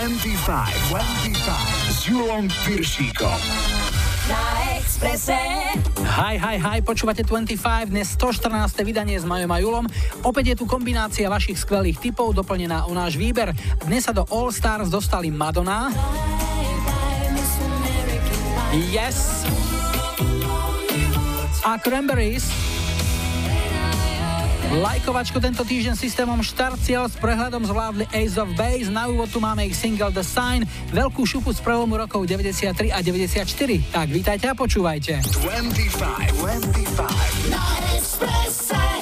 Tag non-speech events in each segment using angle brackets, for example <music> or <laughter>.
25, 25 s Julom Piršíkom. Na Exprese. Hi, hi, hi, počúvate 25, dnes 114. vydanie s Majom a Julom. Opäť je tu kombinácia vašich skvelých typov, doplnená o náš výber. Dnes sa do All Stars dostali Madonna. Yes. A Cranberries. Lajkovačko tento týždeň systémom Štarciel s prehľadom zvládli Ace of Base. Na úvod tu máme ich single The Sign, veľkú šupu z prelomu rokov 93 a 94. Tak vítajte a počúvajte. 25, 25.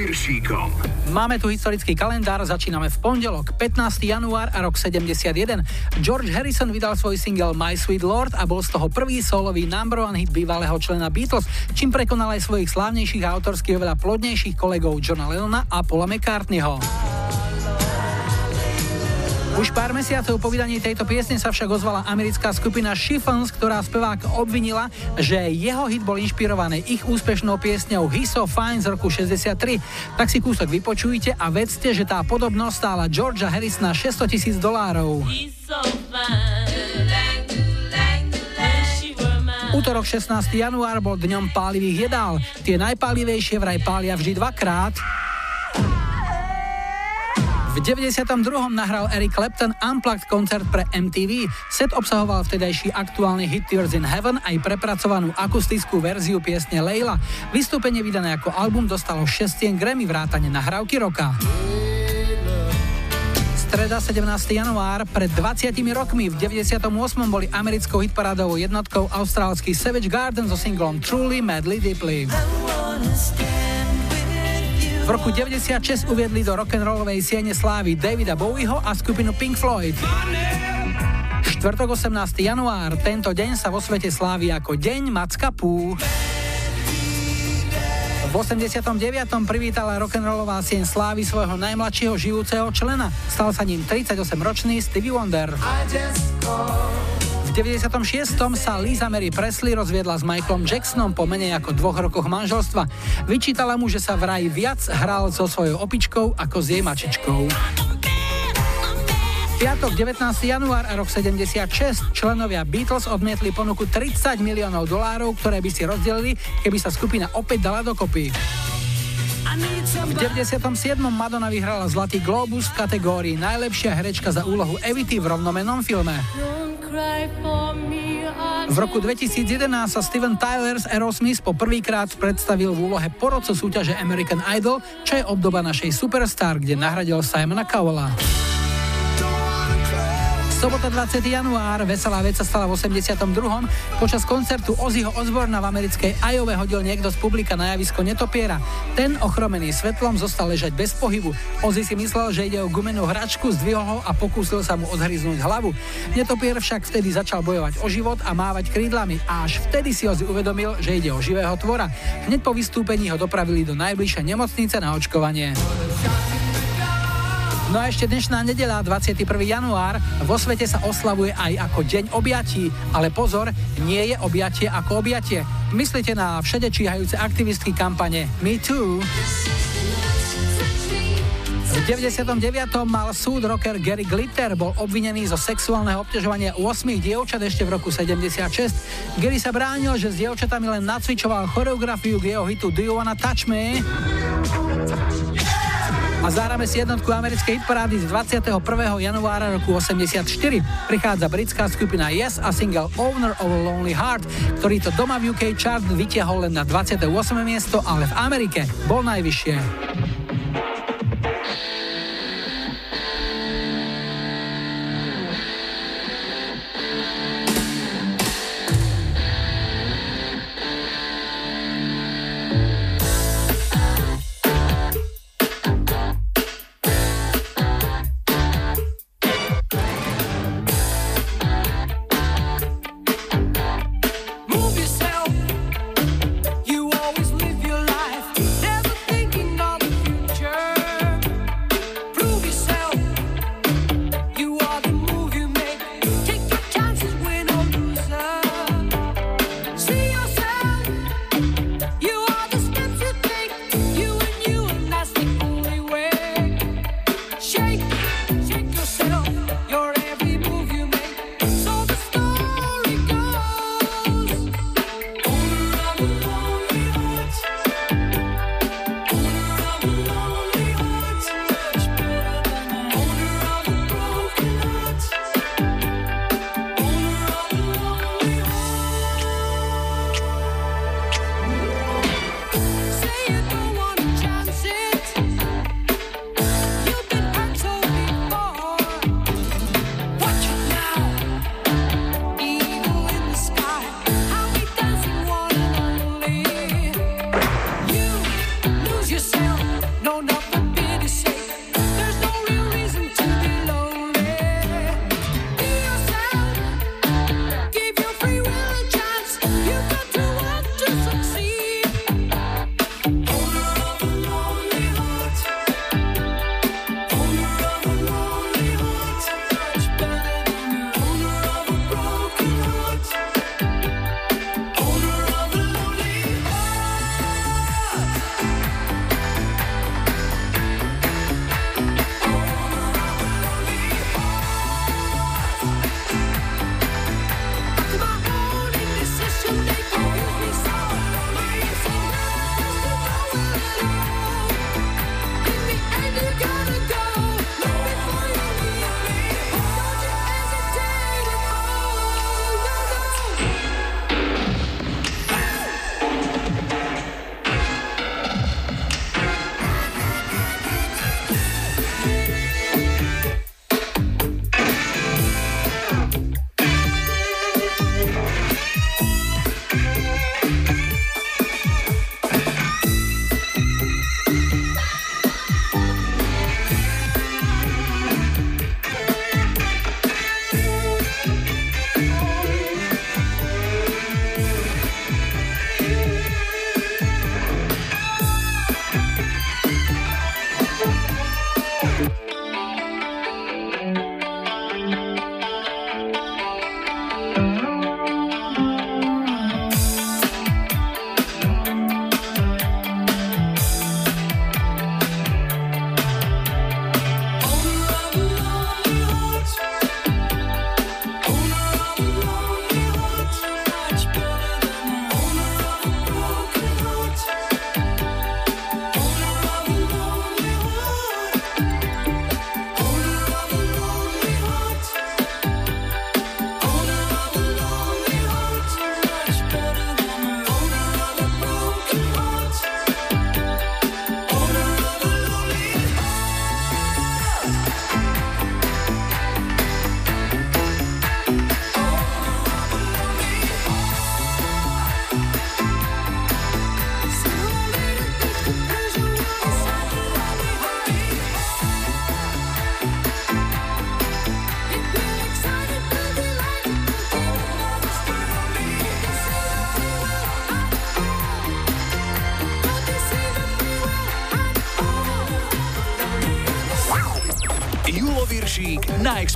Piršíkom. Máme tu historický kalendár, začíname v pondelok, 15. január a rok 71. George Harrison vydal svoj single My Sweet Lord a bol z toho prvý solový number one hit bývalého člena Beatles, čím prekonal aj svojich slávnejších autorských oveľa plodnejších kolegov Johna Lennona a Paula McCartneyho. Už pár mesiacov po vydaní tejto piesne sa však ozvala americká skupina Chiffons, ktorá speváka obvinila, že jeho hit bol inšpirovaný ich úspešnou piesňou He's So Fine z roku 63. Tak si kúsok vypočujte a vedzte, že tá podobnosť stála Georgia Harrisona 600 tisíc dolárov. Útorok 16. január bol dňom pálivých jedál. Tie najpálivejšie vraj pália vždy dvakrát. V 92. nahral Eric Clapton Unplugged koncert pre MTV. Set obsahoval vtedajší aktuálny hit Tears in Heaven aj prepracovanú akustickú verziu piesne Leila. Vystúpenie vydané ako album dostalo 6 Grammy vrátane nahrávky roka. streda 17. január. Pred 20 rokmi v 98. boli americkou hitparádovou jednotkou austrálsky Savage Garden so singlom Truly Madly Deeply. V roku 96 uviedli do rock'n'rollovej siene slávy Davida Bowieho a skupinu Pink Floyd. Štvrtok 18. január, tento deň sa vo svete slávi ako Deň Macka Pú. V 89. privítala rock'n'rollová sieň slávy svojho najmladšieho žijúceho člena. Stal sa ním 38-ročný Stevie Wonder. V 96. sa Lisa Mary Presley rozviedla s Michaelom Jacksonom po menej ako dvoch rokoch manželstva. Vyčítala mu, že sa vraj viac hral so svojou opičkou ako s jej mačičkou. Piatok 19. január a rok 76 členovia Beatles odmietli ponuku 30 miliónov dolárov, ktoré by si rozdelili, keby sa skupina opäť dala dokopy. V 97. Madonna vyhrala Zlatý Globus v kategórii Najlepšia herečka za úlohu Evity v rovnomenom filme. V roku 2011 sa Steven Tyler z Aerosmith po prvýkrát predstavil v úlohe porodcu súťaže American Idol, čo je obdoba našej Superstar, kde nahradil Simona Cowella. Sobota 20. január, veselá vec sa stala v 82. Počas koncertu Ozzyho Osborna v americkej Iowa hodil niekto z publika na javisko netopiera. Ten, ochromený svetlom, zostal ležať bez pohybu. Ozzy si myslel, že ide o gumenú hračku, zdvihol ho a pokúsil sa mu odhryznúť hlavu. Netopier však vtedy začal bojovať o život a mávať krídlami a až vtedy si Ozzy uvedomil, že ide o živého tvora. Hneď po vystúpení ho dopravili do najbližšej nemocnice na očkovanie. No a ešte dnešná nedela, 21. január, vo svete sa oslavuje aj ako deň objatí, ale pozor, nie je objatie ako objatie. Myslíte na všade číhajúce aktivistky kampane Me Too. V 99. mal súd rocker Gary Glitter, bol obvinený zo sexuálneho obťažovania 8 dievčat ešte v roku 76. Gary sa bránil, že s dievčatami len nacvičoval choreografiu k jeho hitu Do You Wanna Touch Me? A zárame si jednotku americkej hitparády z 21. januára roku 84. Prichádza britská skupina Yes a single Owner of a Lonely Heart, ktorý to doma v UK chart vytiahol len na 28. miesto, ale v Amerike bol najvyššie.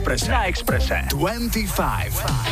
Viršík na Exprese. Na Exprese. 25.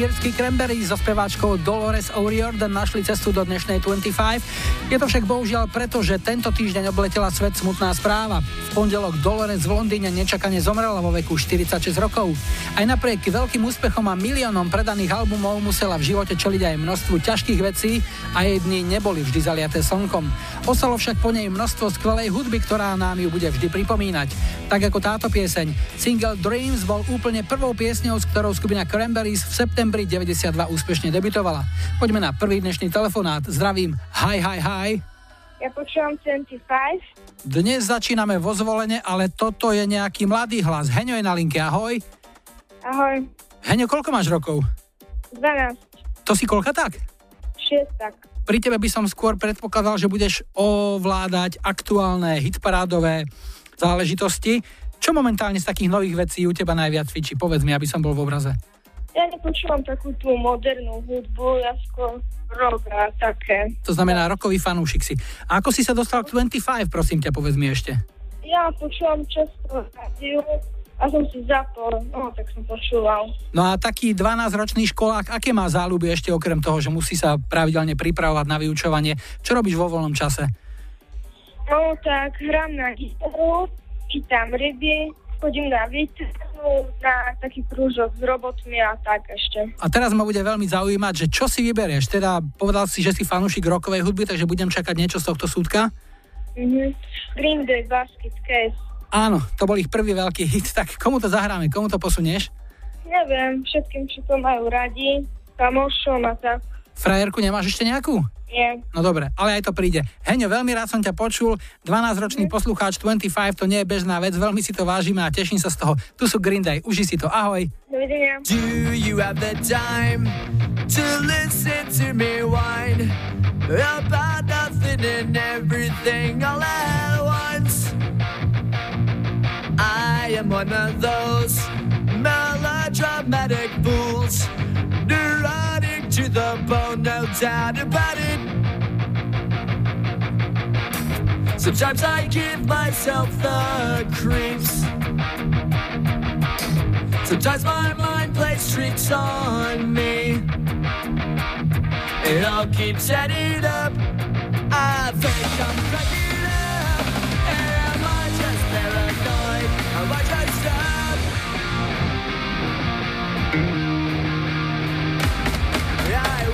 Írsky Cranberry so speváčkou Dolores O'Riordan našli cestu do dnešnej 25. Je to však bohužiaľ preto, že tento týždeň obletela svet smutná správa. V pondelok Dolores v Londýne nečakane zomrela vo veku 46 rokov. Aj napriek veľkým úspechom a miliónom predaných albumov musela v živote čeliť aj množstvu ťažkých vecí a jej dny neboli vždy zaliaté slnkom. Ostalo však po nej množstvo skvelej hudby, ktorá nám ju bude vždy pripomínať. Tak ako táto pieseň. Single Dreams bol úplne prvou piesňou, s ktorou skupina Cranberries v septembri 92 úspešne debitovala. Poďme na prvý dnešný telefonát. Zdravím. Hi, hi, hi. Ja počúvam 25. Dnes začíname vo zvolenie, ale toto je nejaký mladý hlas. Heňo je na linke, ahoj. Ahoj. Heňo, koľko máš rokov? 12. To si koľka tak? 6 tak. Pri tebe by som skôr predpokladal, že budeš ovládať aktuálne hitparádové záležitosti. Čo momentálne z takých nových vecí u teba najviac fičí? Povedz mi, aby som bol v obraze. Ja nepočúvam takú tú modernú hudbu, ja skôr rock a také. To znamená rokový fanúšik si. A ako si sa dostal k 25, prosím ťa, povedz mi ešte. Ja počúvam často rádiu a som si zapol, no tak som počúval. No a taký 12-ročný školák, aké má záľuby ešte okrem toho, že musí sa pravidelne pripravovať na vyučovanie? Čo robíš vo voľnom čase? No tak hrám na gitaru, chytám ryby, chodím na výtvu, na taký krúžok s robotmi a tak ešte. A teraz ma bude veľmi zaujímať, že čo si vyberieš. Teda povedal si, že si fanúšik rokovej hudby, takže budem čakať niečo z tohto súdka. Mhm. Green Day Basket Case. Áno, to bol ich prvý veľký hit. <laughs> Tak komu to zahráme? Komu to posunieš? Neviem, všetkým, čo to majú radi, kamošom a tak. Frajerku nemáš ešte nejakú? Nie. No dobre, ale aj to príde. Heňo, veľmi rád som ťa počul. 12-ročný poslucháč 25, to nie je bežná vec, veľmi si to vážime a teším sa z toho. Tu sú Green Day, uži si to, ahoj. Dovidenia. Do you have the time to listen to me whine about nothing and everything all at once? I am one of those melodramatic fools, neurotic to the bone, no doubt about it. Sometimes I give myself the creeps. Sometimes my mind plays tricks on me. It all keeps adding up. I think I'm cracking up. Am I just paranoid? Am I just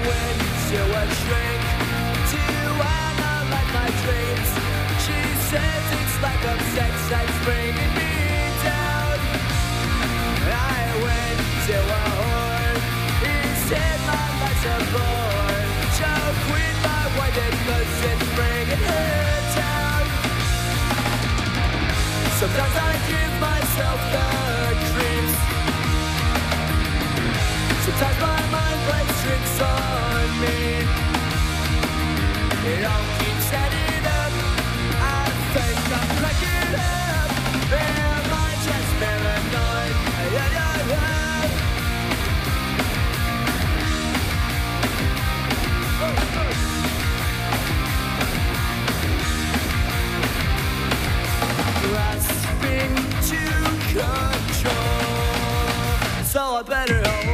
To a analyze my dreams. She says it's lack of sex bringing me down. I went to a whore. He said my life's a bore. My it's bringing her down. Sometimes I give myself the creeps. Sometimes my So I better hold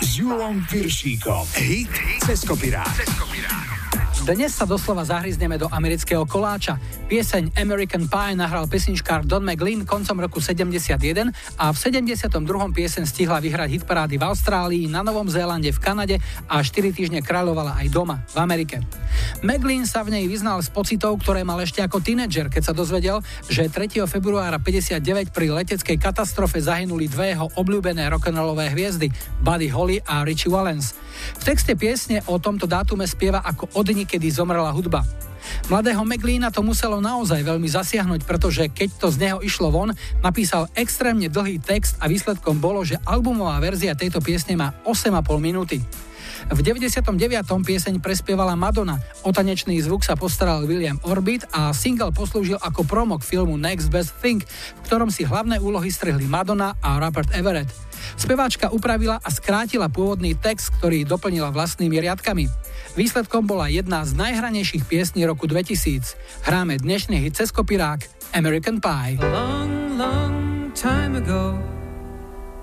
s Julom Piršíkom. Hit cez kopirát. Dnes sa doslova zahryzneme do amerického koláča. Pieseň American Pie nahral pesničkár Don McLean koncom roku 71 a v 72. pieseň stihla vyhrať hitparády v Austrálii, na Novom Zélande, v Kanade a 4 týždne kráľovala aj doma, v Amerike. McLean sa v nej vyznal s pocitov, ktoré mal ešte ako tínedžer, keď sa dozvedel, že 3. februára 59 pri leteckej katastrofe zahynuli dve jeho obľúbené rock'n'rollové hviezdy, Buddy Holly a Richie Valens. V texte piesne o tomto dátume spieva ako o dni, kedy zomrela hudba. Mladého McLeana to muselo naozaj veľmi zasiahnuť, pretože keď to z neho išlo von, napísal extrémne dlhý text a výsledkom bolo, že albumová verzia tejto piesne má 8,5 minúty. V 99. pieseň prespievala Madonna, o tanečný zvuk sa postaral William Orbit a single poslúžil ako promo k filmu Next Best Thing, v ktorom si hlavné úlohy strihli Madonna a Robert Everett. Speváčka upravila a skrátila pôvodný text, ktorý doplnila vlastnými riadkami. Výsledkom bola jedna z najhranejších piesní roku 2000. Hráme dnešný hit cez kopirák American Pie. long, long time ago.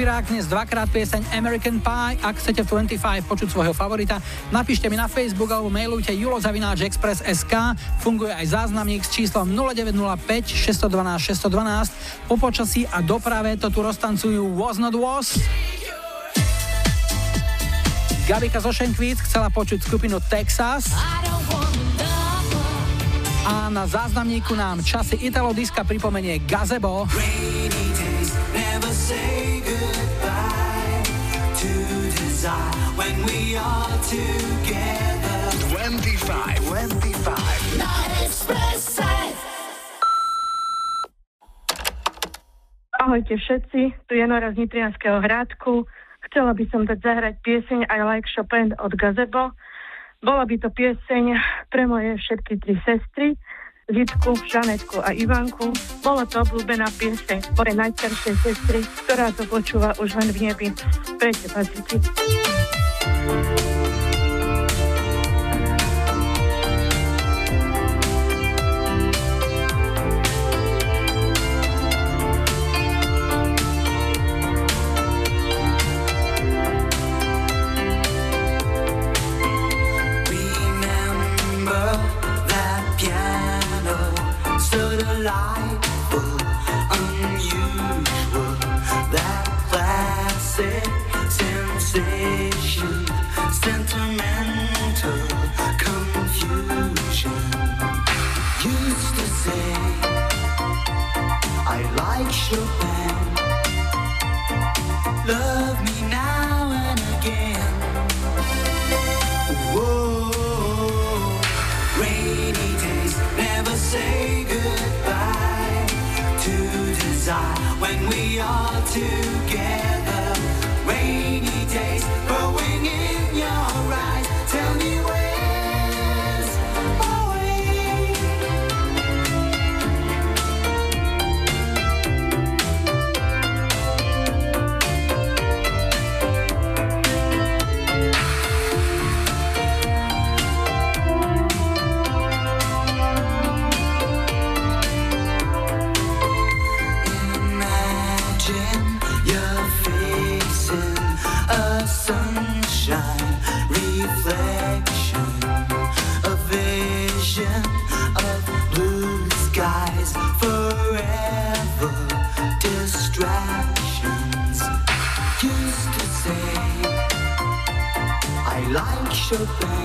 kopirák dnes dvakrát pieseň American Pie. Ak chcete v 25 počuť svojho favorita, napíšte mi na Facebook alebo mailujte julozavináčexpress.sk. Funguje aj záznamník s číslom 0905 612 612. Po počasí a doprave to tu roztancujú Was Not Was. Gabika zo Šenkvíc chcela počuť skupinu Texas. A na záznamníku nám časy Italo Diska pripomenie Gazebo. Never say goodbye to desire when we are together. 25, 25. Na Expresse. Ahojte všetci, tu je Nora z Nitrianského hrádku. Chcela by som dať zahrať pieseň I Like Chopin od Gazebo. Bola by to pieseň pre moje všetky tri sestry, Zitku, Žanetku a Ivanku. Bolo to obľúbená pieseň moje najstaršej sestry, ktorá to počúva už len v nebi. Pre teba, Ziti. to like Chopin.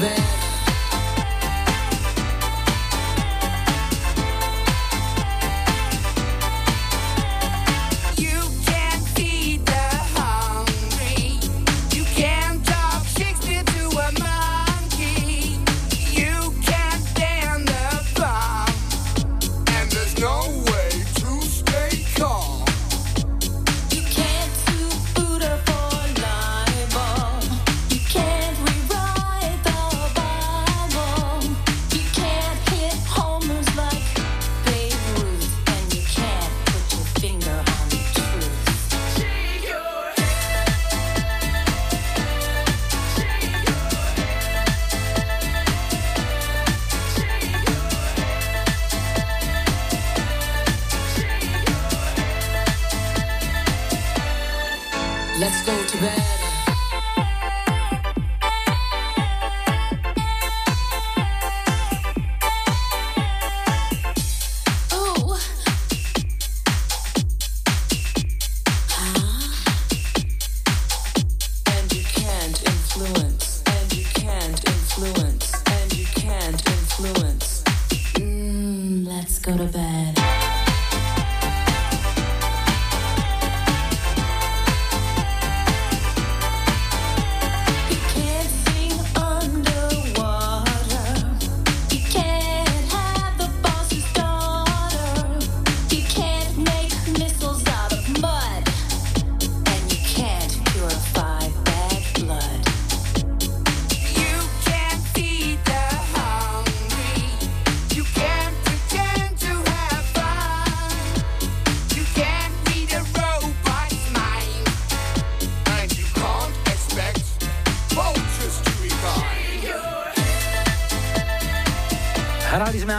Let's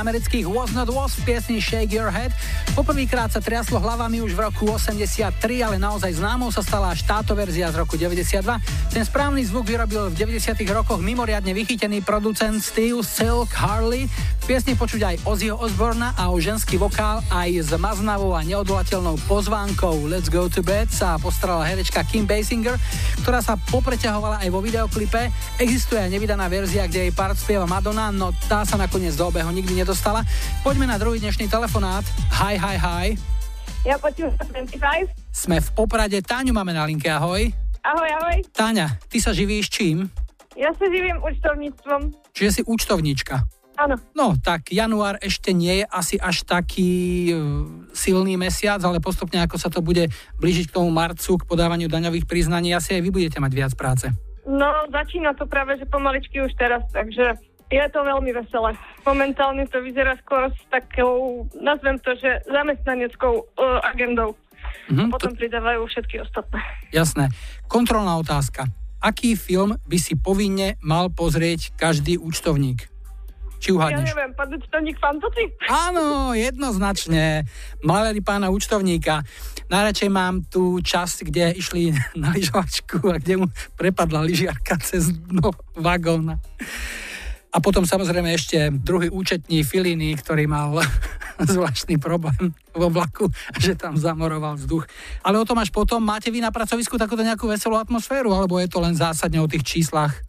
amerických Was Not Was v piesni Shake Your Head. Poprvýkrát sa triaslo hlavami už v roku 83, ale naozaj známou sa stala až táto verzia z roku 92. Ten správny zvuk vyrobil v 90 rokoch mimoriadne vychytený producent Steve Silk Harley. V piesni počuť aj Ozzyho Osborna a o ženský vokál aj s maznavou a neodolateľnou pozvánkou Let's Go to Bed sa postarala herečka Kim Basinger, ktorá sa popreťahovala aj vo videoklipe. Existuje aj nevydaná verzia, kde jej part spieva Madonna, no tá sa nakoniec do obehu nikdy nedostala. Poďme na druhý dnešný telefonát. Hi, hi, hi. Ja počúvam 25. Sme v Poprade. Táňu máme na linke, ahoj. Ahoj, ahoj. Táňa, ty sa živíš čím? Ja sa živím účtovníctvom. Čiže si účtovníčka. Áno. No, tak január ešte nie je asi až taký e, silný mesiac, ale postupne ako sa to bude blížiť k tomu marcu, k podávaniu daňových priznaní, asi aj vy budete mať viac práce. No, začína to práve, že pomaličky už teraz, takže je to veľmi veselé. Momentálne to vyzerá skôr s takou, nazvem to, že zamestnaneckou uh, agendou. Mhm, Potom pridávajú všetky ostatné. Jasné. Kontrolná otázka. Aký film by si povinne mal pozrieť každý účtovník? Či Ja uhádneš? neviem, pán účtovník fantasy? Áno, jednoznačne. Malery pána účtovníka. Najradšej mám tú časť, kde išli <laughs> na lyžovačku a kde mu prepadla lyžiarka cez dno vagóna. A potom samozrejme ešte druhý účetní Filiny, ktorý mal <laughs> zvláštny problém vo vlaku, že tam zamoroval vzduch. Ale o tom až potom. Máte vy na pracovisku takúto nejakú veselú atmosféru, alebo je to len zásadne o tých číslach?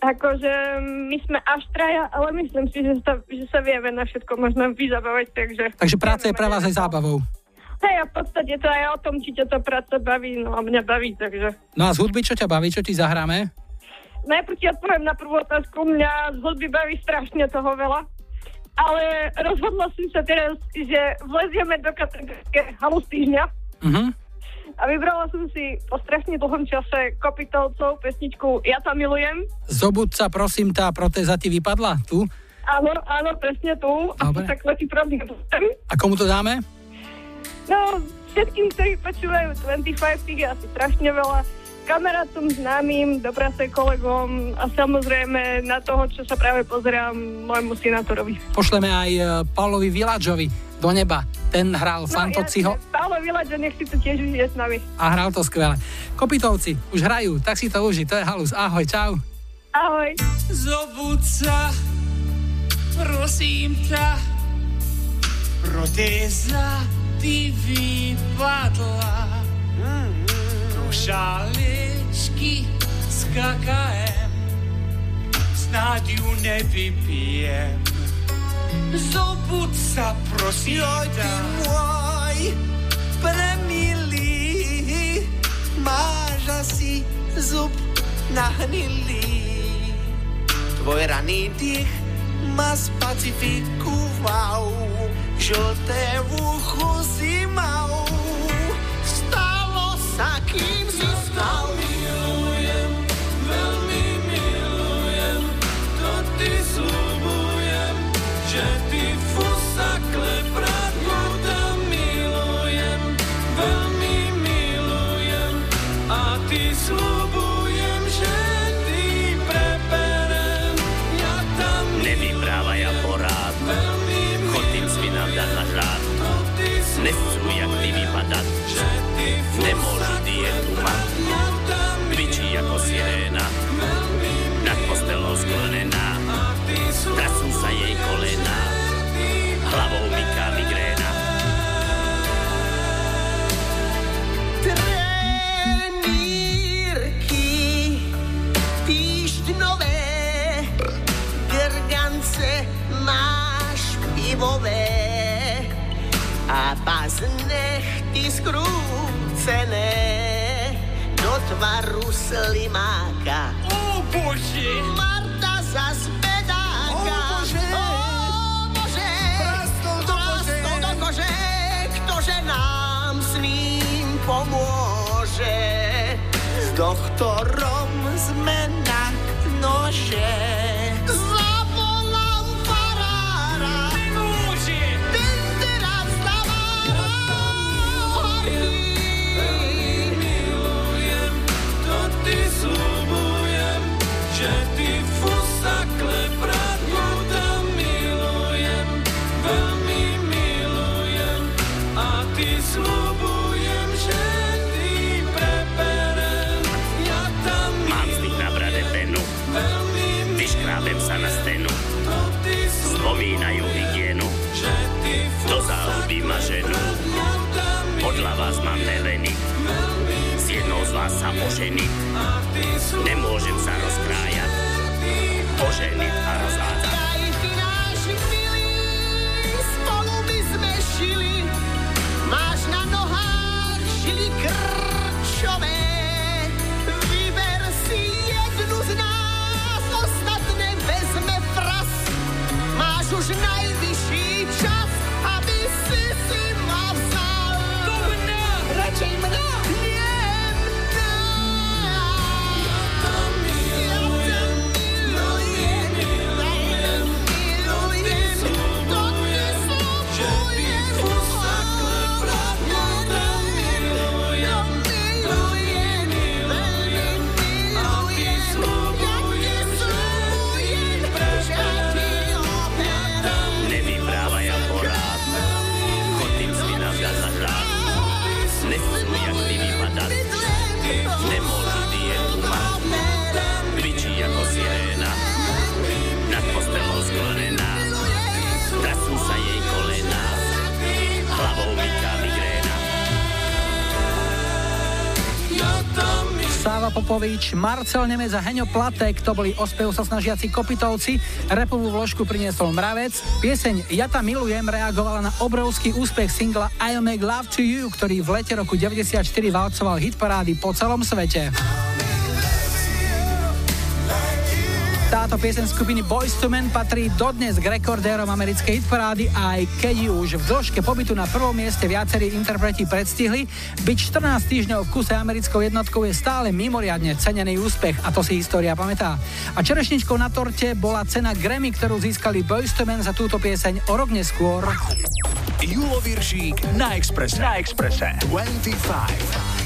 Akože my sme až traja, ale myslím si, že sa, že sa vieme na všetko možno vyzabávať, takže... Takže práca je pre vás aj zábavou. Hej, a v podstate to aj o tom, či ťa tá práca baví, no a mňa baví, takže... No a z hudby čo ťa baví, čo ti zahráme? Najprv ti odpoviem na prvú otázku, mňa z hudby baví strašne toho veľa. Ale rozhodla som sa teraz, že vlezieme do kategórie halus týždňa Mhm. A vybrala som si po strašne dlhom čase Kopitovcov pesničku Ja ťa milujem. Zobudca, prosím, tá protéza ti vypadla tu. Áno, áno, presne tu. A Dobre. to takhle ti pravdým A komu to dáme? No, všetkým, ktorí počúvajú 25, tých je asi strašne veľa. Kamarátom, známym, doprace kolegom a samozrejme na toho, čo sa práve pozerám, môjmu senátorovi. Pošleme aj e, Paulovi Viladžovi do neba. Ten hral No, Fantociho Pálo Viladžo, nech si to tiež s nami. a hral to skvele. Kopitovci už hrajú, tak si to uži, to je halus. Ahoj, čau. Ahoj. Zobud sa, prosím ťa, protéza ti vypadla. Do šálečky s KKM, snáď ju nevypijem. Zobud sa, prosím ťa. môj premilý, máš asi zub nahnilý. Tvoj raný dých ma spacifikoval, žlté v uchu mal. Stalo sa, kým si stal. Ty slúbujem, že ty preberem, ja tam Nevyprávaj a porád, veľmi chod tým svinám dať na ty Nechcú jak ty vypadať, nemôžu pivové a baznechty skrúcené do tvaru slimáka. Ó Bože! Marta zas bedáka. Ó, Bože! Ó, Bože! Prastol do kože! Do kože! Ktože nám s ním pomôže? S doktorom sme na nože. Shelley. Popovič, Marcel Nemec a Heňo Platek, to boli ospev sa snažiaci kopitovci, repovú vložku priniesol Mravec, pieseň Ja tam milujem reagovala na obrovský úspech singla I'll Make Love to You, ktorý v lete roku 94 valcoval hitparády po celom svete. Táto piesen skupiny Boys to Men patrí dodnes k rekordérom americkej hitparády a aj keď ju už v dĺžke pobytu na prvom mieste viacerí interpreti predstihli, byť 14 týždňov v kuse americkou jednotkou je stále mimoriadne cenený úspech a to si história pamätá. A čerešničkou na torte bola cena Grammy, ktorú získali Boys to Men za túto pieseň o rok neskôr. Julo Viršík na Expresse. Na Expresse. 25.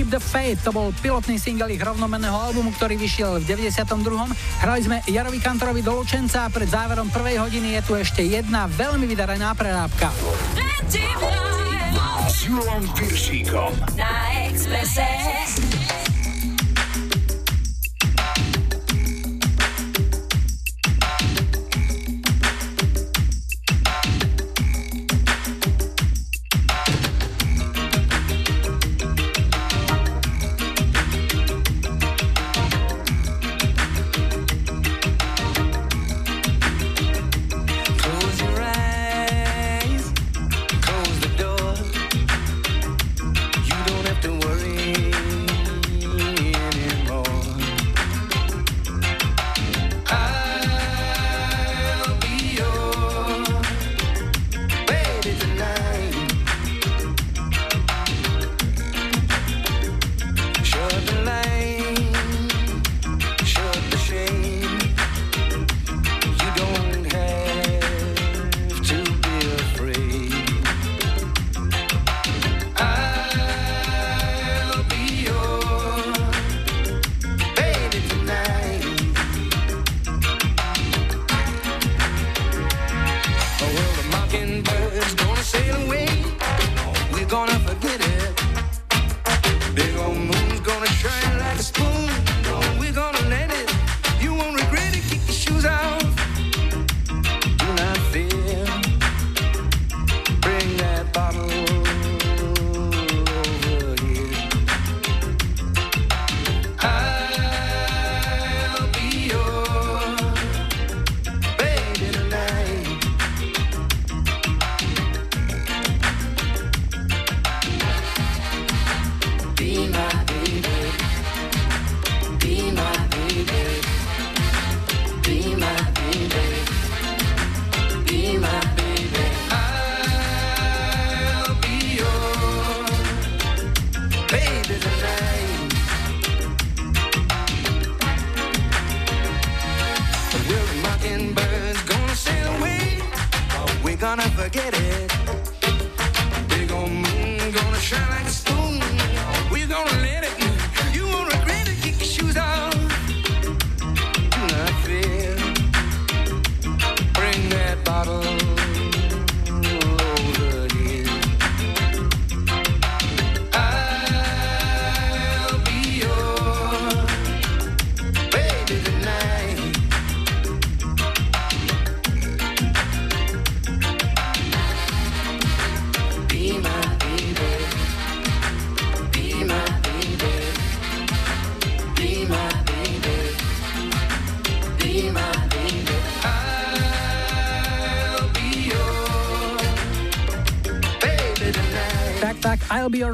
Keep the Faith. To bol pilotný single ich rovnomenného albumu, ktorý vyšiel v 92. Hrali sme Jarovi Kantorovi do Lučenca a pred záverom prvej hodiny je tu ešte jedna veľmi vydarená prerábka. S Julom Piršíkom. Na Expresse.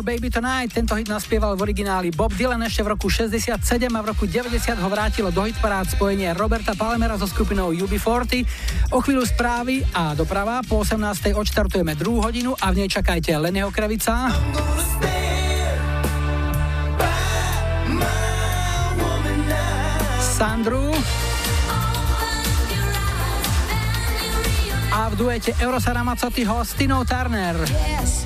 Baby tonight. Tento hit naspieval v origináli Bob Dylan ešte v roku 67 a v roku 90 ho vrátilo do hitparád spojenie Roberta Palmera so skupinou UB40. O chvíľu správy a doprava. Po 18. odštartujeme druhú hodinu a v nej čakajte Leného Kravica. Sandru a v duete Eurosara Macotyho s Turner. Yes,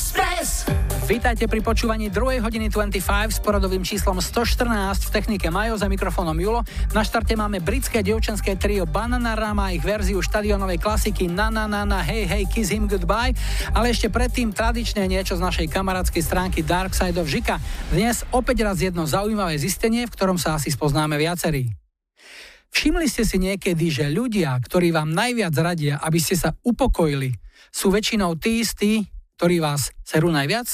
Vítajte pri počúvaní 2. hodiny 25 s poradovým číslom 114 v technike Majo za mikrofónom Julo. Na štarte máme britské dievčenské trio Banana Rama a ich verziu štadionovej klasiky Na na na na Hey Hey Kiss Him Goodbye, ale ešte predtým tradične niečo z našej kamarádskej stránky Dark Side of Žika. Dnes opäť raz jedno zaujímavé zistenie, v ktorom sa asi spoznáme viacerí. Všimli ste si niekedy, že ľudia, ktorí vám najviac radia, aby ste sa upokojili, sú väčšinou tí istí, ktorí vás serú najviac?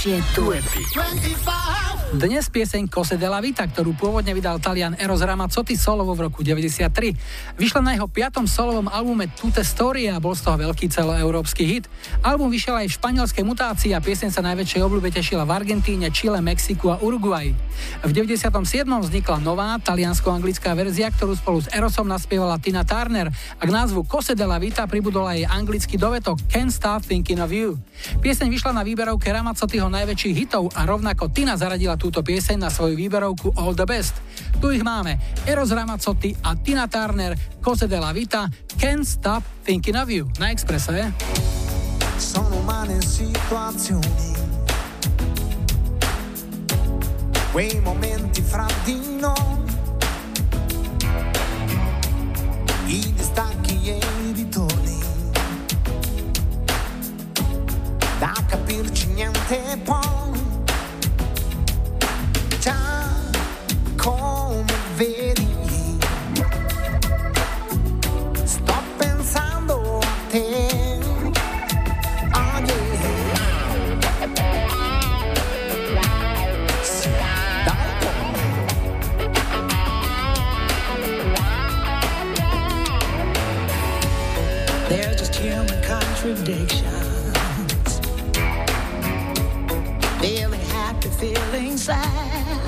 shit. 20. 25. Dnes pieseň Cose della Vita, ktorú pôvodne vydal Talian Eros Ramazzotti solovo v roku 93. Vyšla na jeho piatom solovom albume Tute Story a bol z toho veľký celoeurópsky hit. Album vyšiel aj v španielskej mutácii a pieseň sa najväčšej obľúbe tešila v Argentíne, Chile, Mexiku a Uruguay. V 97. vznikla nová taliansko-anglická verzia, ktorú spolu s Erosom naspievala Tina Turner a k názvu Cose della Vita pribudol aj anglický dovetok Can't Stop Thinking of You. Pieseň vyšla na výberovke Ramazzottiho najväčších hitov a rovnako Tina zaradila túto pieseň na svoju výberovku All the Best. Tu ich máme. Eros Ramazzotti a Tina Turner, Cose della Vita, Can't Stop Thinking of You na Expresse. sono umane situazioni, quei momenti fra di noi, i distacchi e i ritorni, da capirci niente poi, They're just human contradictions. Feeling happy, feeling sad.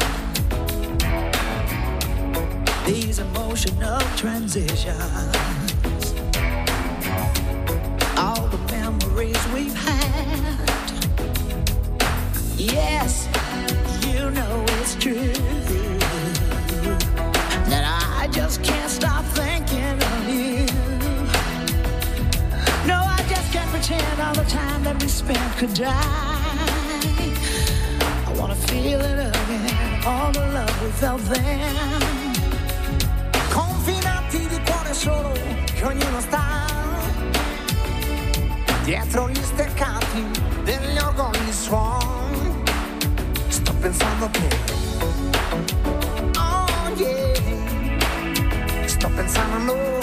These emotional transitions. We spent could die. I wanna feel it again, all the love felt then. confinati di cuore solo che ognuno sta dietro gli steccati degli orgogli suoni sto pensando te oh yeah sto pensando a noi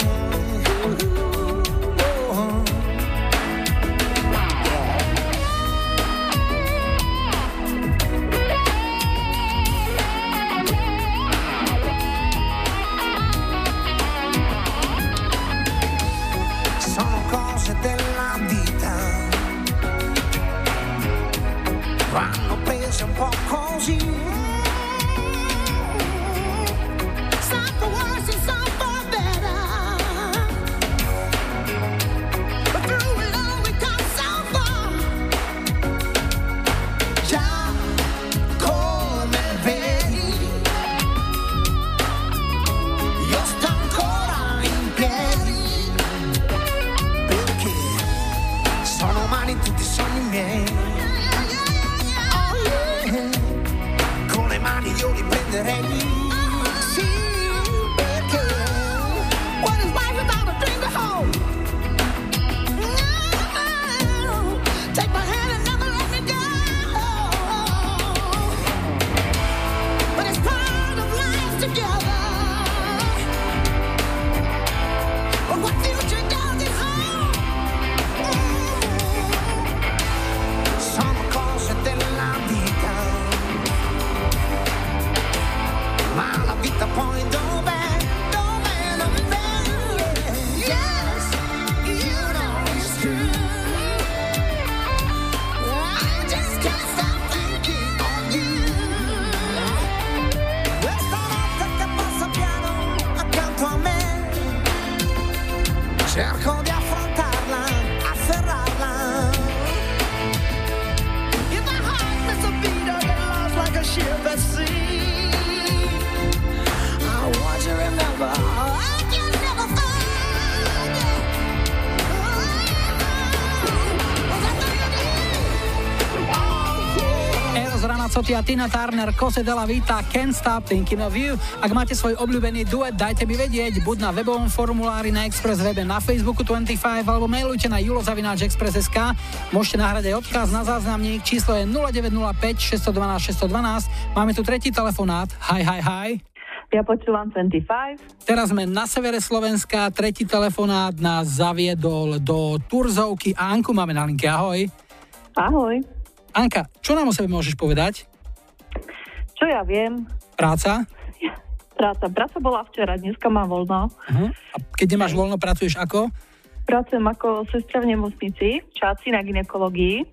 Ramazzotti a Tina Turner, Cose della Vita, Can't Stop Thinking of You. Ak máte svoj obľúbený duet, dajte mi vedieť, buď na webovom formulári na Express webe na Facebooku 25 alebo mailujte na julozavináčexpress.sk. Môžete nahrať aj odkaz na záznamník, číslo je 0905 612 612. Máme tu tretí telefonát. Hi, hi, hi. Ja počúvam 25. Teraz sme na severe Slovenska, tretí telefonát nás zaviedol do Turzovky a Anku máme na linke. Ahoj. Ahoj. Anka, čo nám o sebe môžeš povedať? Čo ja viem? Práca? <laughs> Práca. Práca bola včera, dneska mám voľno. Uh-huh. A keď nemáš voľno, pracuješ ako? Pracujem ako sestra v nemocnici, v Čáci na ginekológii.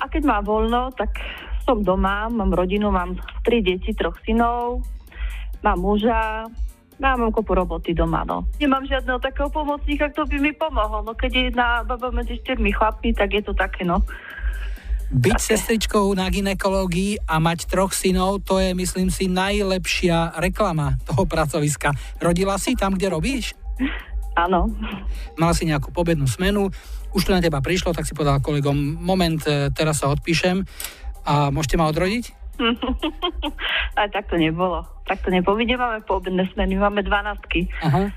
A keď mám voľno, tak som doma, mám rodinu, mám tri deti, troch synov, mám muža, no a mám kopu roboty doma, no. Nemám žiadneho takého pomocníka, kto by mi pomohol. No keď je jedna baba medzi štyrmi chlapmi, tak je to také, no. Byť sestričkou na ginekológii a mať troch synov, to je, myslím si, najlepšia reklama toho pracoviska. Rodila si tam, kde robíš? Áno. Mala si nejakú pobednú smenu, už to na teba prišlo, tak si povedal kolegom, moment, e, teraz sa odpíšem a môžete ma odrodiť? <laughs> Ale tak to nebolo. Tak to nebolo. My nemáme poobedné smeny, my máme dvanáctky. Aha.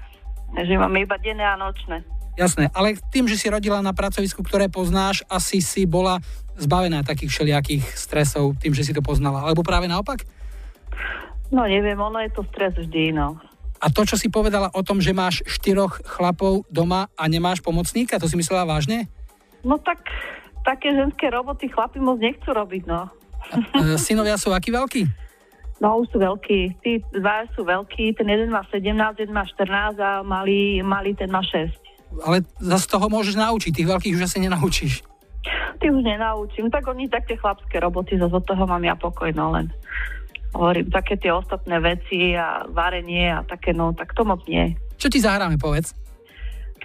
Takže máme iba denné a nočné. Jasné, ale tým, že si rodila na pracovisku, ktoré poznáš, asi si bola zbavená takých všelijakých stresov tým, že si to poznala. Alebo práve naopak? No neviem, ono je to stres vždy, no. A to, čo si povedala o tom, že máš štyroch chlapov doma a nemáš pomocníka, to si myslela vážne? No tak také ženské roboty chlapi moc nechcú robiť, no. E, synovia sú akí veľkí? No už sú veľkí. Tí dva sú veľkí, ten jeden má 17, jeden má 14 a malý, malý ten má 6. Ale zase toho môžeš naučiť, tých veľkých už asi nenaučíš. Ty už nenaučím. Tak oni tak tie chlapské roboty, zase od toho mám ja pokoj, no len hovorím, také tie ostatné veci a varenie a také, no tak to moc nie. Čo ti zahráme, povedz?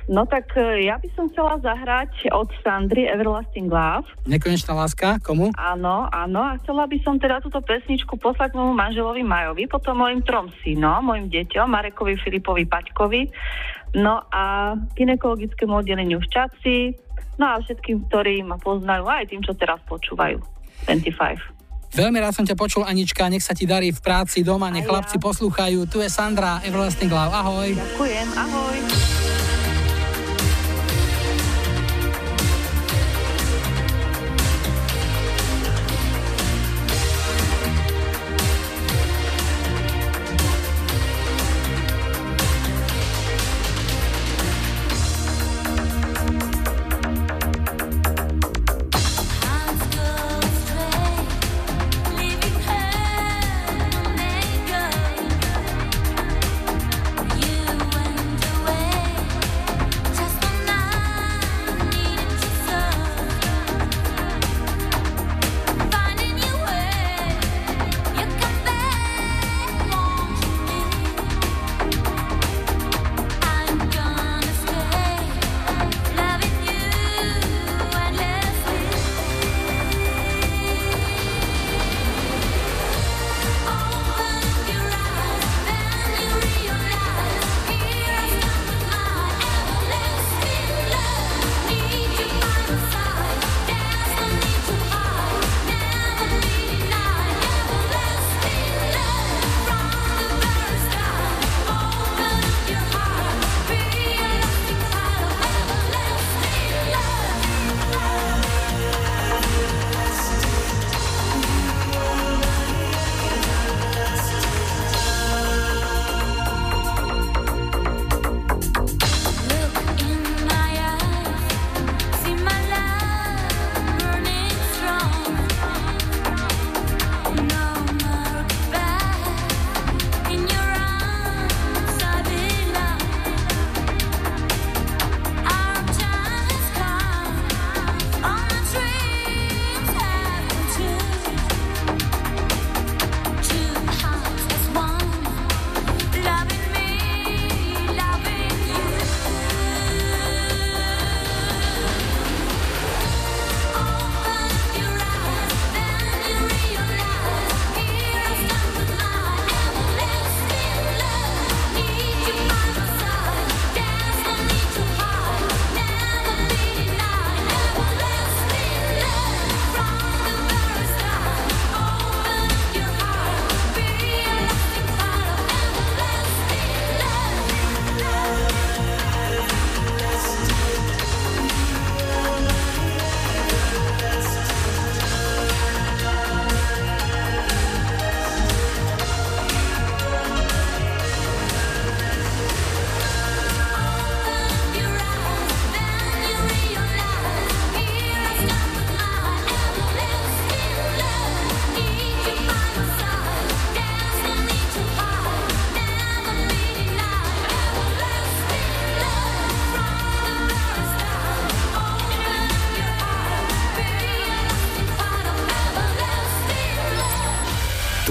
No tak e, ja by som chcela zahrať od Sandry Everlasting Love. Nekonečná láska, komu? Áno, áno. A chcela by som teda túto pesničku poslať môjmu manželovi Majovi, potom mojim trom synom, mojim deťom, Marekovi, Filipovi, Paťkovi, no a ginekologickému oddeleniu v Čaci, no a všetkým, ktorí ma poznajú, aj tým, čo teraz počúvajú. 25. Veľmi rád som ťa počul, Anička, nech sa ti darí v práci doma, nech Aj ja. chlapci poslúchajú. Tu je Sandra, Everlasting Love, ahoj. Ďakujem, ahoj.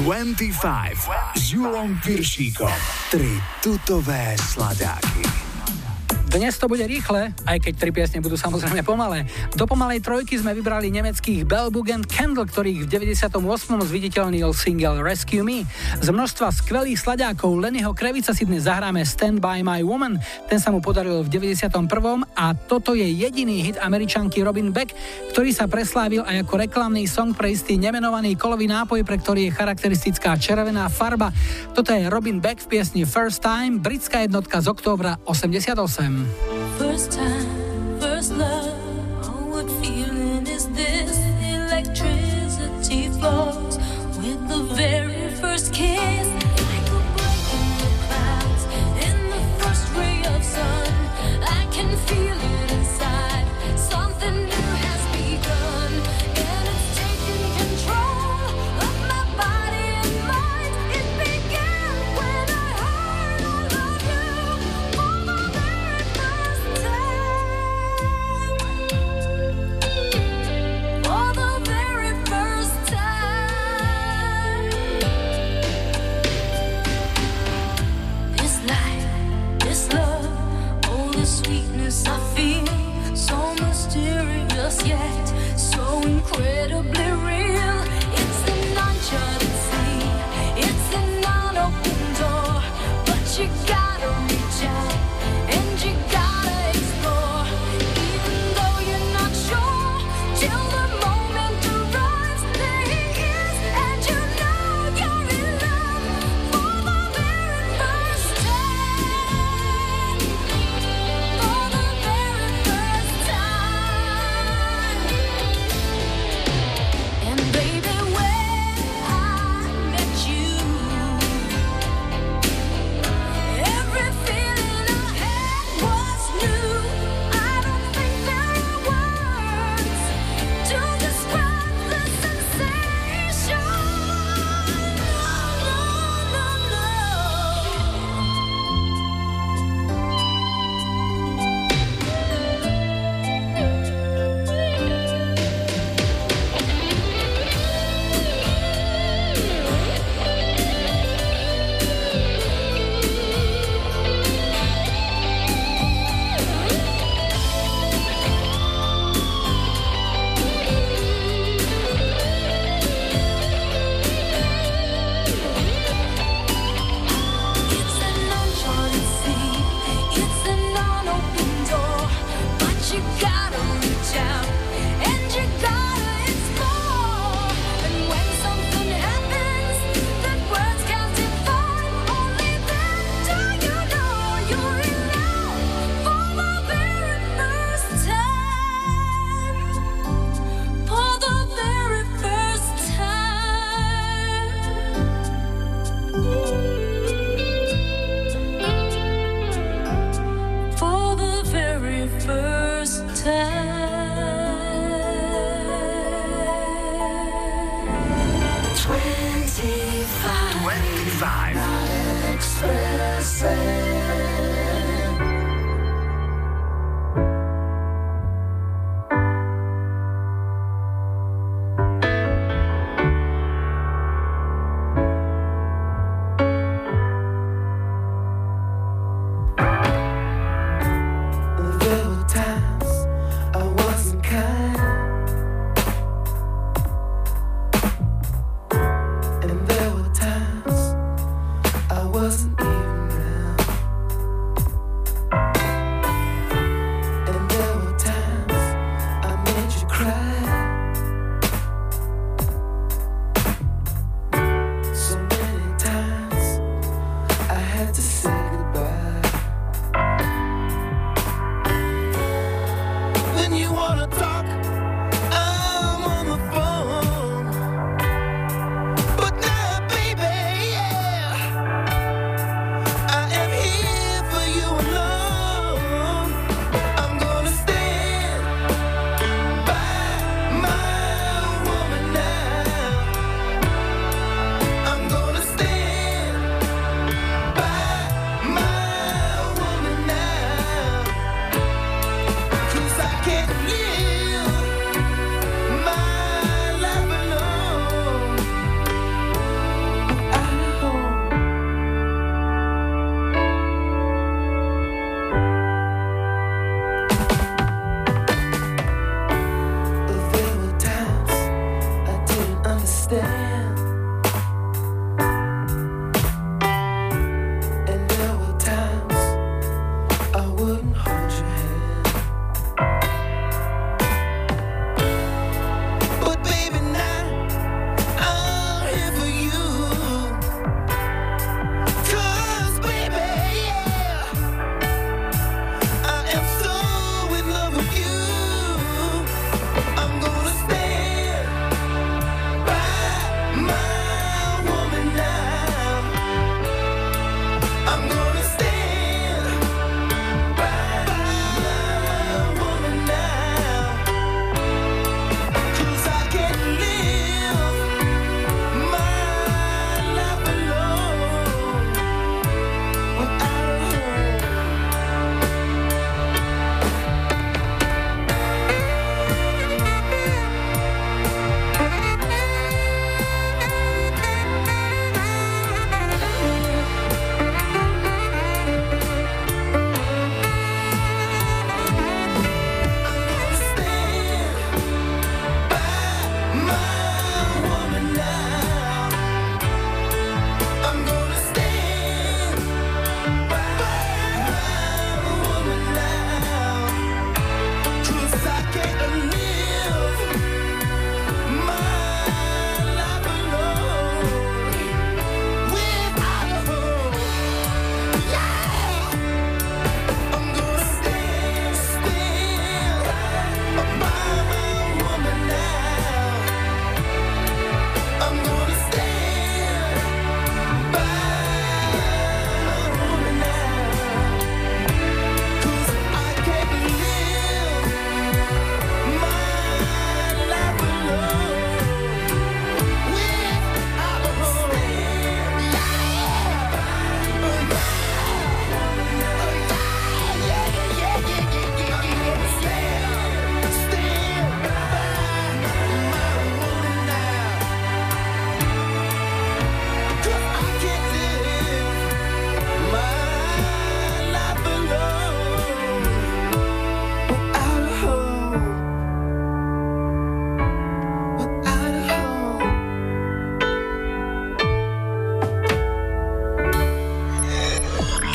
25 s Julom Piršíkom. Tri tutové sladáky. Dnes to bude rýchle, aj keď tri piesne budú samozrejme pomalé. Do pomalej trojky sme vybrali nemeckých Bellbug and Candle, ktorých v 98. zviditeľnil single Rescue Me. Z množstva skvelých sladákov Lennyho Krevica si dnes zahráme Stand By My Woman. Ten sa mu podaril v 91 a toto je jediný hit američanky Robin Beck, ktorý sa preslávil aj ako reklamný song pre istý nemenovaný kolový nápoj, pre ktorý je charakteristická červená farba. Toto je Robin Beck v piesni First Time, britská jednotka z októbra 88. First time.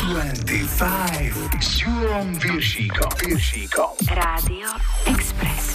25 s Júlom Viršíkom. Viršíkom. Rádio Express.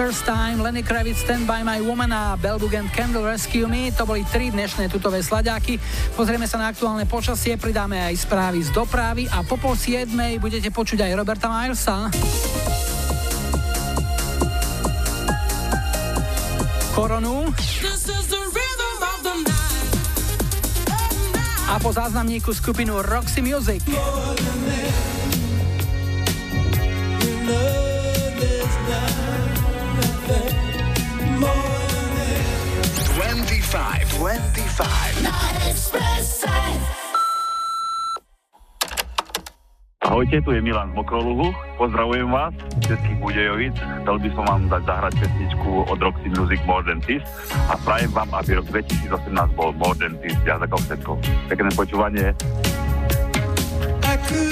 First Time, Lenny Kravitz, Stand By My Woman a Bellbook and Candle Rescue Me. To boli tri dnešné tutové sladáky. Pozrieme sa na aktuálne počasie, pridáme aj správy z dopravy a po pol siedmej budete počuť aj Roberta Milesa. Koronu. A po záznamníku skupinu Roxy Music. More than that, 25. Ahojte, tu je Milan z Mokroluhu. Pozdravujem vás, všetkých Budejovic. Chcel by som vám dať zahrať pesničku od Roxy Music More Than This a prajem vám, aby rok 2018 bol More Than This. Ďakujem všetko. Pekné počúvanie. I could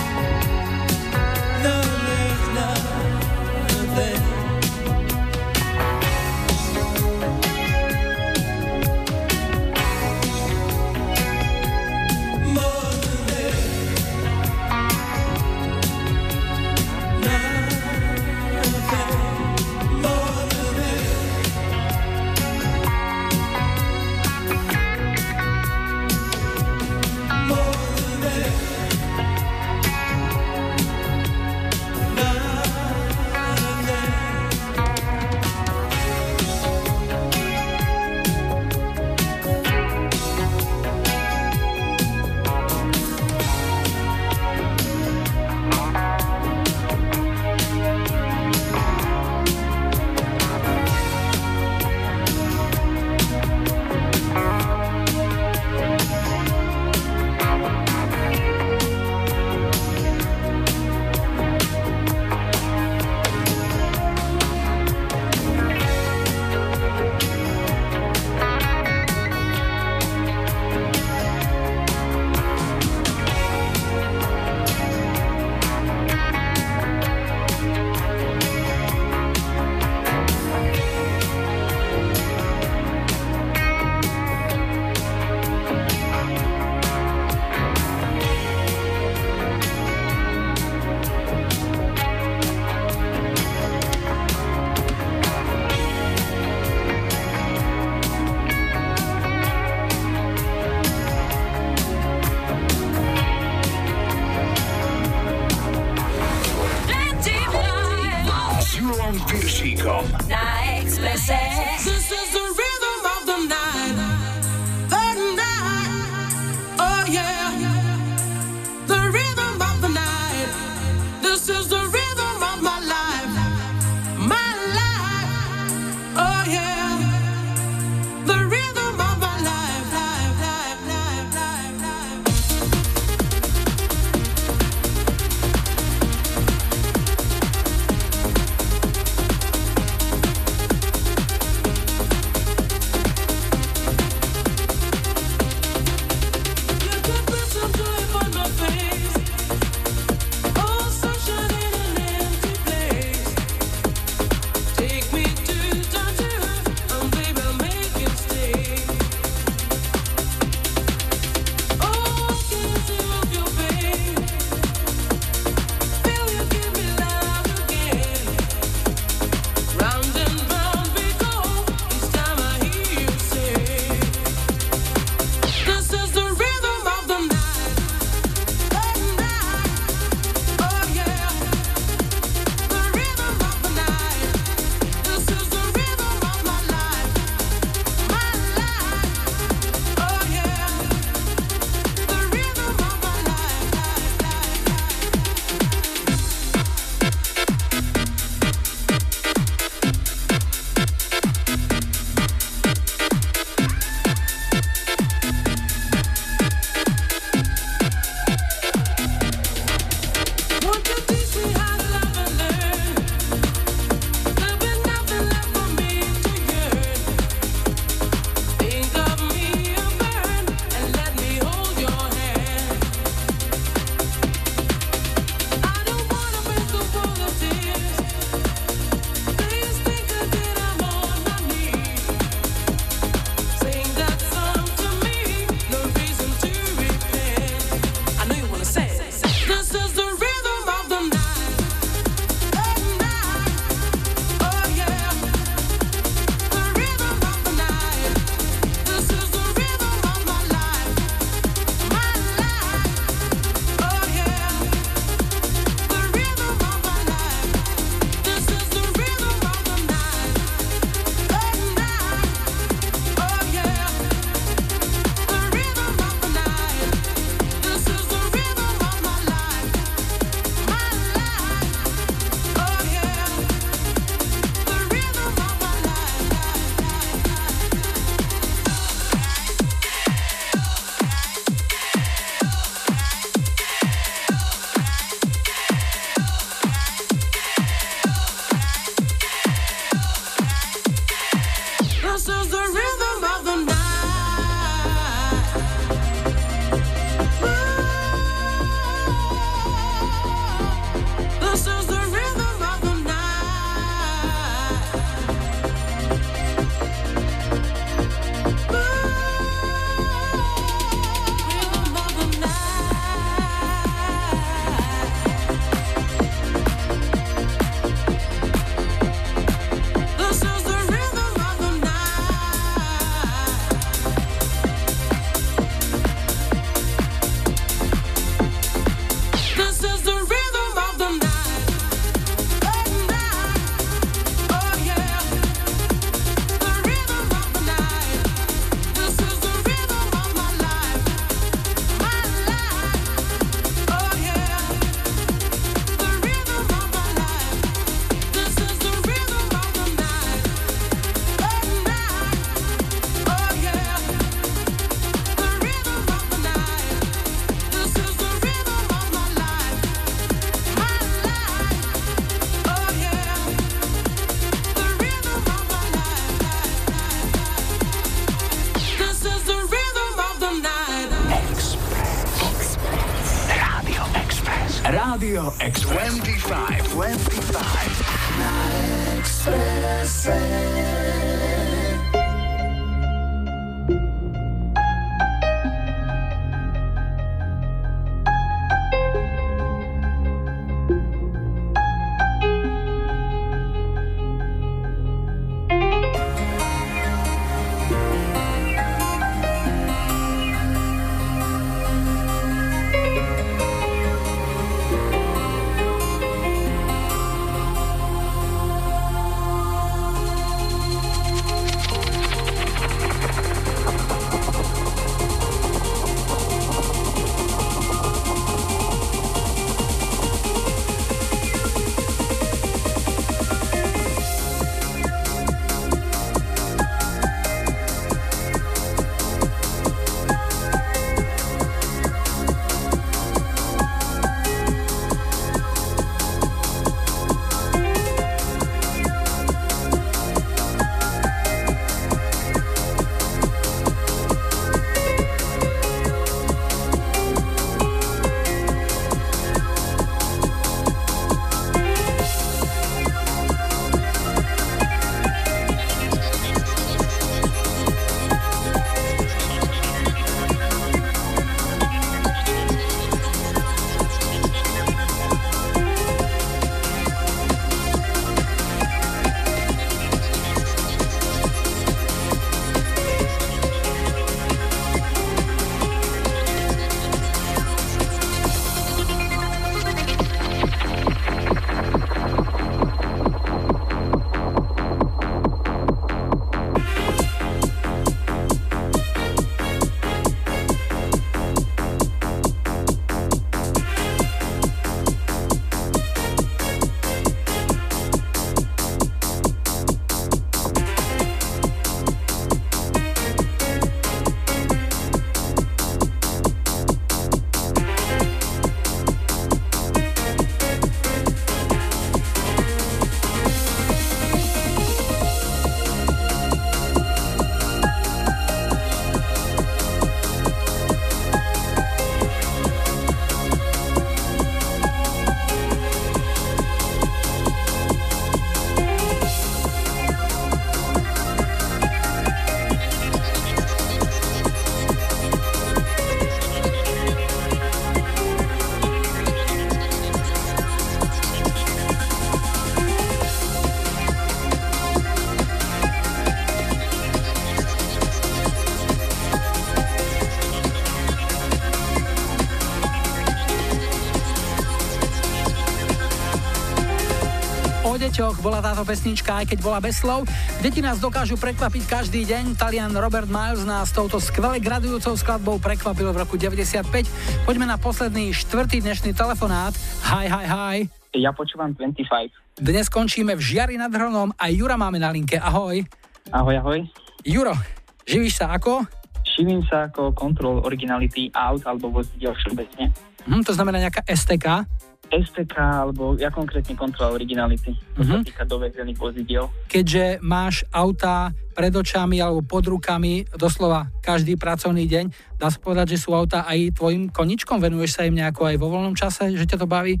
deťoch bola táto pesnička, aj keď bola bez slov. Deti nás dokážu prekvapiť každý deň. Talian Robert Miles nás touto skvele gradujúcou skladbou prekvapil v roku 95. Poďme na posledný štvrtý dnešný telefonát. Hi, hi, hi. Ja počúvam 25. Dnes končíme v Žiari nad Hronom a Jura máme na linke. Ahoj. Ahoj, ahoj. Juro, živíš sa ako? Živím sa ako kontrol originality aut alebo vozidiel všeobecne. Hm, to znamená nejaká STK? STK alebo ja konkrétne kontrola originality. To sa Mhm. týka dovezených vozidiel. keďže máš auta pred očami alebo pod rukami doslova každý pracovný deň, dá sa povedať, že sú auta aj tvojim koničkom? Venuješ sa im nejako aj vo voľnom čase, že ťa to baví?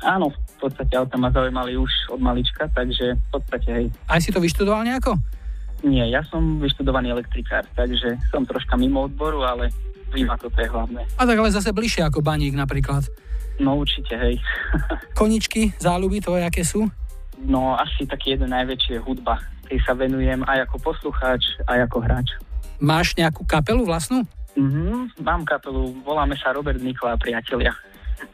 Áno, v podstate auta ma zaujímali už od malička, takže v podstate hej. Aj si to vyštudoval nejako? Nie, ja som vyštudovaný elektrikár, takže som troška mimo odboru, ale vím, ako to je hlavné. A tak ale zase bližšie ako baník napríklad. No určite, hej. <laughs> Koničky, záľuby tvoje, aké sú? No asi taký jeden najväčší je hudba. Tej sa venujem aj ako poslucháč, aj ako hráč. Máš nejakú kapelu vlastnú? Mhm, mám kapelu, voláme sa Robert Mikla a priatelia.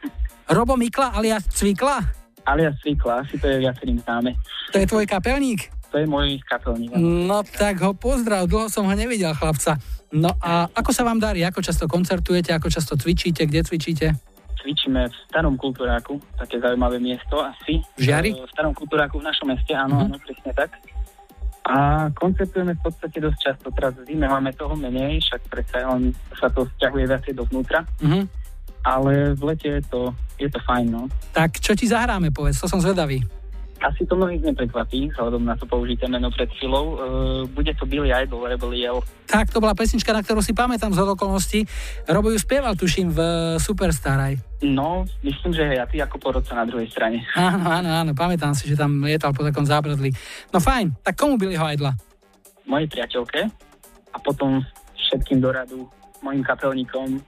<laughs> Robo Mikla alias Cvikla? Alias Cvikla, asi to je viacerým známe. To je tvoj kapelník? To je môj kapelník. No tak ho pozdrav, dlho som ho nevidel chlapca. No a ako sa vám darí? Ako často koncertujete? Ako často cvičíte? Kde cvičíte? Cvičíme v starom kultúráku, také zaujímavé miesto asi. V Žiari? V starom kultúráku v našom meste, áno, Mhm. áno, presne tak. A koncertujeme v podstate dosť často. Teraz v zime máme toho menej, však predsa len sa to vzťahuje viacej dovnútra. Mhm. Ale v lete je to, je to fajn, no. Tak čo ti zahráme, povedz, to som zvedavý. Asi to mnohých neprekvapí, vzhľadom na to použité meno pred chvíľou. Uh, bude to Billy Idol, Rebel Yell. Tak, to bola pesnička, na ktorú si pamätám z okolností. Robo ju spieval, tuším, v Superstar aj. No, myslím, že hej, a ty ako porodca na druhej strane. <laughs> Áno, áno, áno, pamätám si, že tam lietal po takom zábradli. No fajn, tak komu byli ho Idla? Mojej priateľke a potom všetkým do radu, mojim kapelníkom,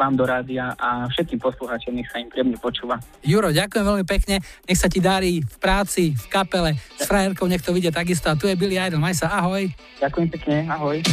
vám do rádia a všetkým poslucháčom, nech sa im príjemne počúva. Juro, ďakujem veľmi pekne, nech sa ti darí v práci, v kapele, s frajerkou, nech to vidie takisto. A tu je Billy Idol, maj sa, ahoj. Ďakujem pekne, ahoj.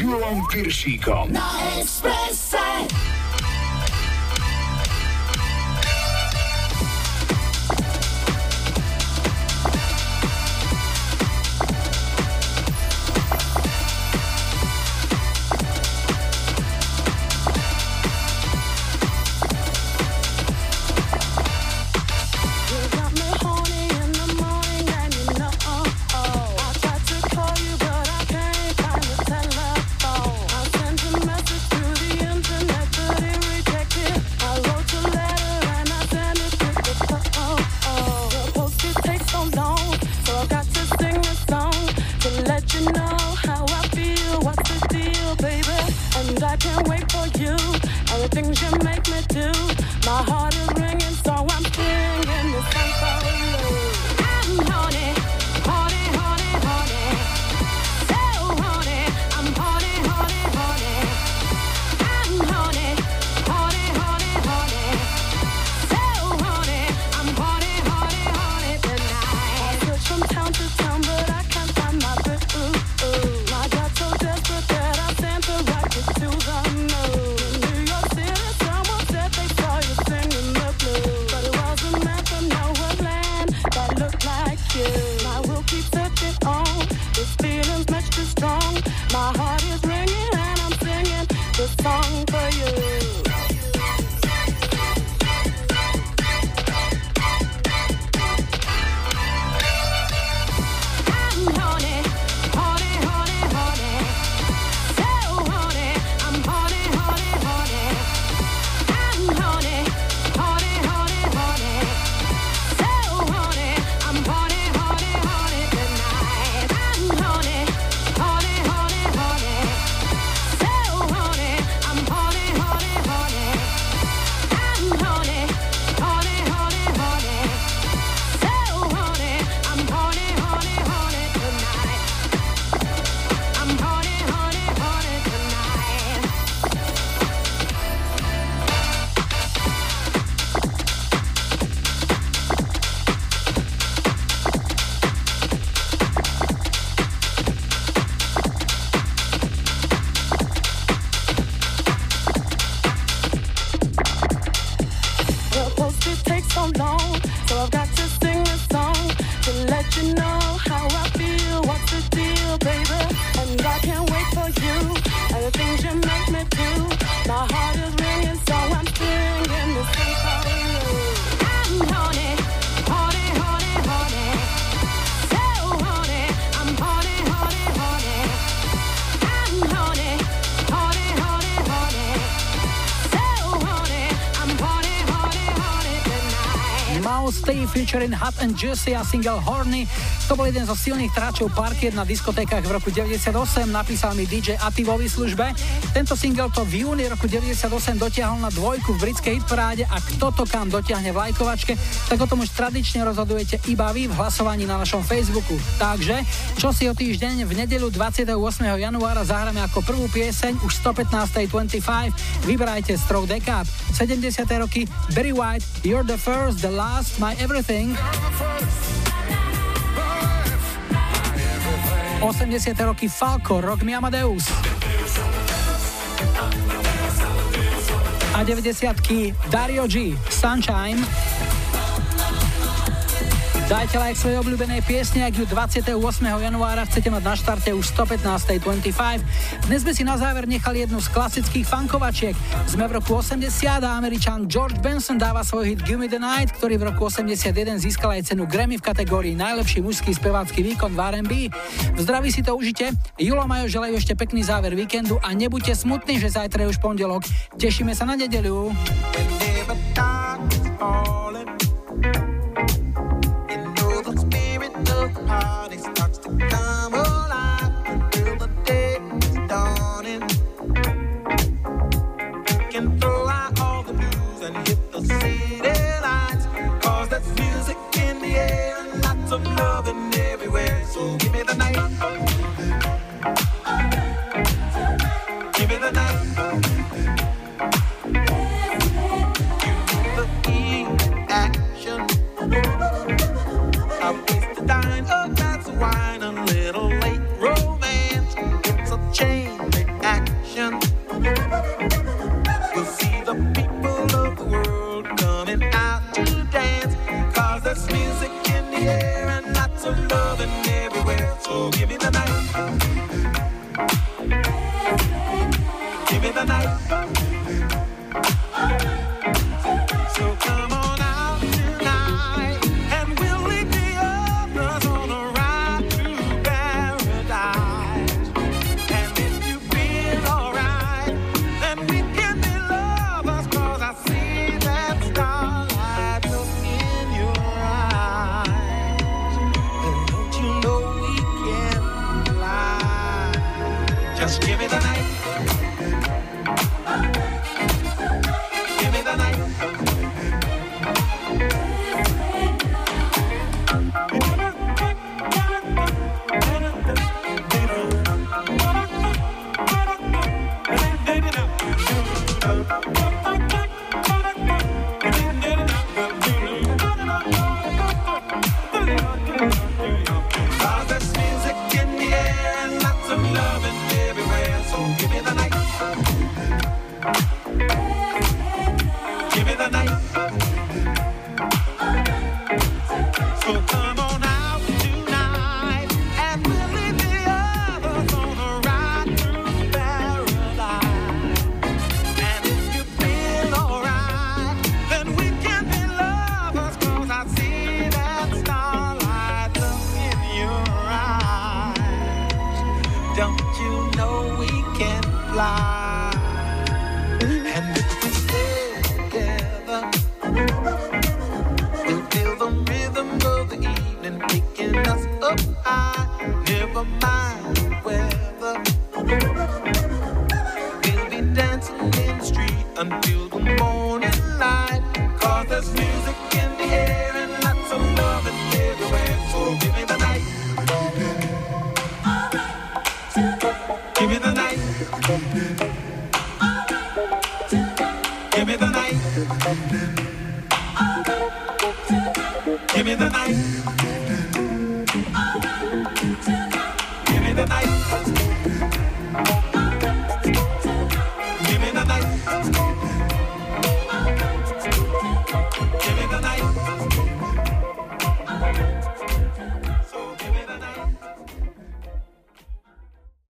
25 s Júlom Piršíkom. Na and Juicy a single Horny. To bol jeden zo silných tračov parkiet na diskotékach v roku 98, napísal mi DJ Ati vo výslužbe. Tento single to v júni roku 98 dotiahol na dvojku v britskej hitparáde a kto to kam dotiahne v lajkovačke, tak o tom už tradične rozhodujete iba vy v hlasovaní na našom Facebooku. Takže, čo si o týždeň v nedelu 28. januára zahráme ako prvú pieseň už 115.25, vybrajte strok dekád. 70. roky Barry White, You're the first, the last, my everything. 80. roky Falco, Rock Me Amadeus. A 90 Dario G, Sunshine. Dajte like svojej obľúbenej piesne, ak ju 28. januára chcete mať na štarte už 115.25. Dnes sme si na záver nechali jednu z klasických funkovačiek. Sme v roku 80 a američan George Benson dáva svoj hit Give Me The Night, ktorý v roku 81 získal aj cenu Grammy v kategórii najlepší mužský spevácky výkon v R&B. V zdraví si to užite. Julo Majo želajú ešte pekný záver víkendu a nebuďte smutní, že zajtra je už pondelok. Tešíme sa na nedeľu.